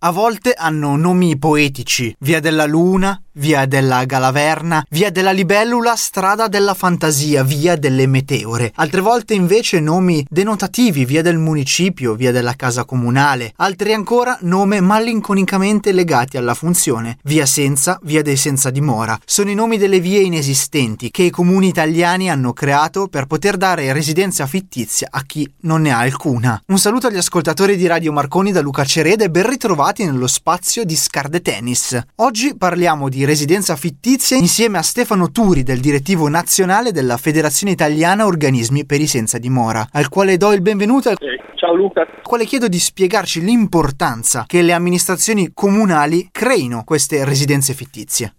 A volte hanno nomi poetici, via della luna, via della Galaverna, via della Libellula, strada della fantasia, via delle meteore. Altre volte invece nomi denotativi, via del municipio, via della casa comunale. Altri ancora nome malinconicamente legati alla funzione, via senza, via dei senza dimora. Sono i nomi delle vie inesistenti che i comuni italiani hanno creato per poter dare residenza fittizia a chi non ne ha alcuna. Un saluto agli ascoltatori di Radio Marconi da Luca Cereda e ben ritrovati nello spazio di Scarde Tennis. Oggi parliamo di residenza fittizia insieme a Stefano Turi del direttivo nazionale della Federazione Italiana Organismi per i Senza Dimora, al quale do il benvenuto. Eh, ciao Luca. Al quale chiedo di spiegarci l'importanza che le amministrazioni comunali creino queste residenze fittizie.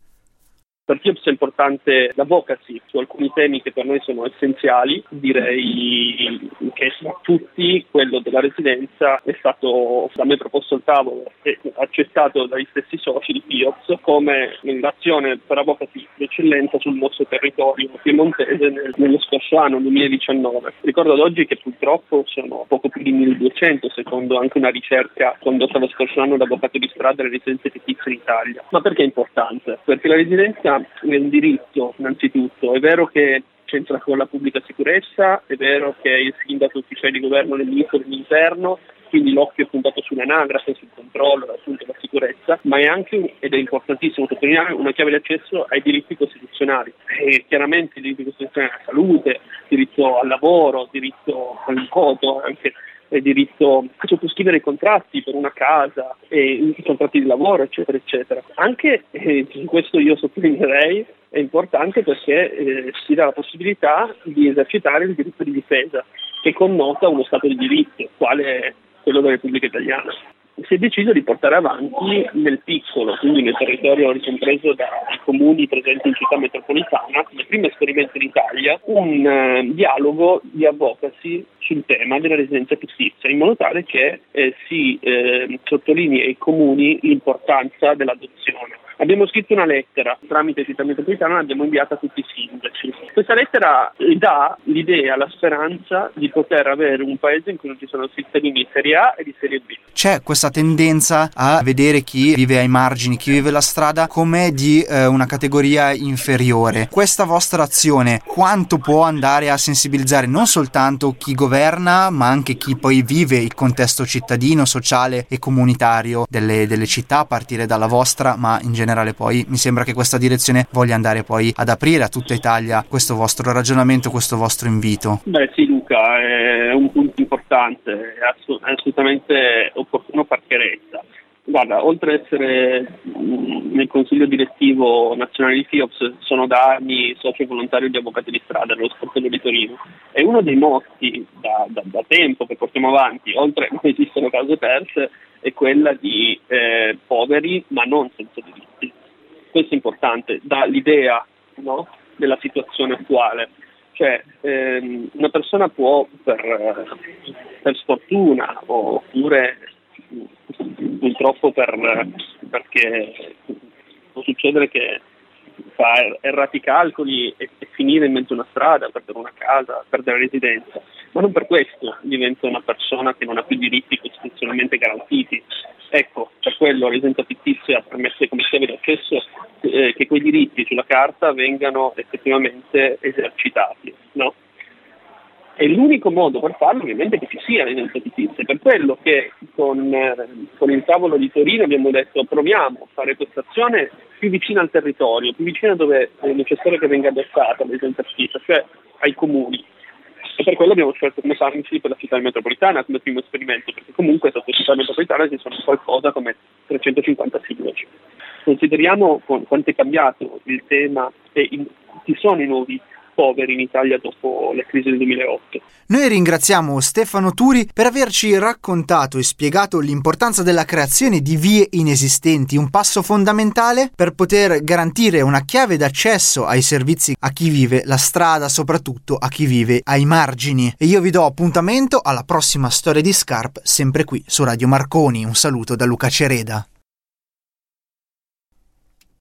Per Chiops è importante l'advocacy su alcuni temi che per noi sono essenziali, direi che su tutti quello della residenza è stato da me proposto al tavolo e accettato dagli stessi soci di Chiops come un'azione per advocacy d'eccellenza sul nostro territorio piemontese nello scorso anno 2019. Ricordo ad oggi che purtroppo sono poco più di 1200 secondo anche una ricerca condotta lo scorso anno da Avvocato di Strada le residenze fittizie in Italia. Ma perché è importante? Perché la residenza è un diritto innanzitutto, è vero che c'entra con la pubblica sicurezza, è vero che il sindaco ufficiale di governo del ministro dell'interno, quindi l'occhio è puntato sull'anagrafe, sul controllo, appunto la sicurezza, ma è anche, ed è importantissimo sottolineare, una chiave di accesso ai diritti costituzionali. E chiaramente i diritti costituzionali alla salute, diritto al lavoro, diritto al voto, anche il diritto a sottoscrivere i contratti per una casa, i contratti di lavoro, eccetera, eccetera. Anche, eh, questo io sottolineerei, è importante perché eh, si dà la possibilità di esercitare il diritto di difesa, che connota uno Stato di diritto, quale quello della Repubblica Italiana si è deciso di portare avanti nel piccolo, quindi nel territorio ricompreso dai comuni presenti in città metropolitana, come primo esperimento in Italia, un uh, dialogo di avvocacy sul tema della residenza fittizia, in modo tale che eh, si eh, sottolinei ai comuni l'importanza dell'adozione. Abbiamo scritto una lettera tramite città metropolitana, l'abbiamo inviata a tutti i sindaci. Questa lettera dà l'idea, la speranza di poter avere un paese in cui non ci sono sistemi di serie A e di serie B. C'è questa tendenza a vedere chi vive ai margini, chi vive la strada come di eh, una categoria inferiore. Questa vostra azione quanto può andare a sensibilizzare non soltanto chi governa, ma anche chi poi vive il contesto cittadino, sociale e comunitario delle, delle città, a partire dalla vostra, ma in generale poi mi sembra che questa direzione voglia andare poi ad aprire a tutta Italia questo vostro ragionamento, questo vostro invito. Beh sì Luca, è un punto importante, è assolutamente opportuno far chiarezza. Guarda, oltre ad essere mm, nel consiglio direttivo nazionale di FIOPS, sono da anni socio volontario di Avvocati di Strada nello sportello di Torino e uno dei motti da, da, da tempo che portiamo avanti, oltre a non esistono cause perse, è quella di eh, poveri ma non senza diritti. Questo è importante, dà l'idea no, della situazione attuale. Cioè, ehm, una persona può per, per sfortuna oppure purtroppo per, perché può succedere che fa errati calcoli e, e, finire in mezzo a una strada, perdere una casa, perdere la residenza, ma non per questo diventa una persona che non ha più diritti costituzionalmente garantiti. Ecco, per quello la residenza fittizia permette come chiave di accesso eh, che quei diritti sulla carta vengano effettivamente esercitati. No? E l'unico modo per farlo ovviamente è che ci sia residenza fittizia. Per quello che con, eh, con il tavolo di Torino abbiamo detto proviamo a fare questa azione più vicina al territorio, più vicina dove è necessario che venga adottata la fittizia, cioè ai comuni. E per quello abbiamo scelto come partnership la città metropolitana come primo esperimento, perché comunque sotto città metropolitana ci sono qualcosa come 350 sindaci. Consideriamo quanto è cambiato il tema e in, chi sono i nuovi poveri in Italia dopo la crisi del 2008. Noi ringraziamo Stefano Turi per averci raccontato e spiegato l'importanza della creazione di vie inesistenti, un passo fondamentale per poter garantire una chiave d'accesso ai servizi a chi vive la strada, soprattutto a chi vive ai margini. E io vi do appuntamento alla prossima storia di Scarp, sempre qui su Radio Marconi. Un saluto da Luca Cereda.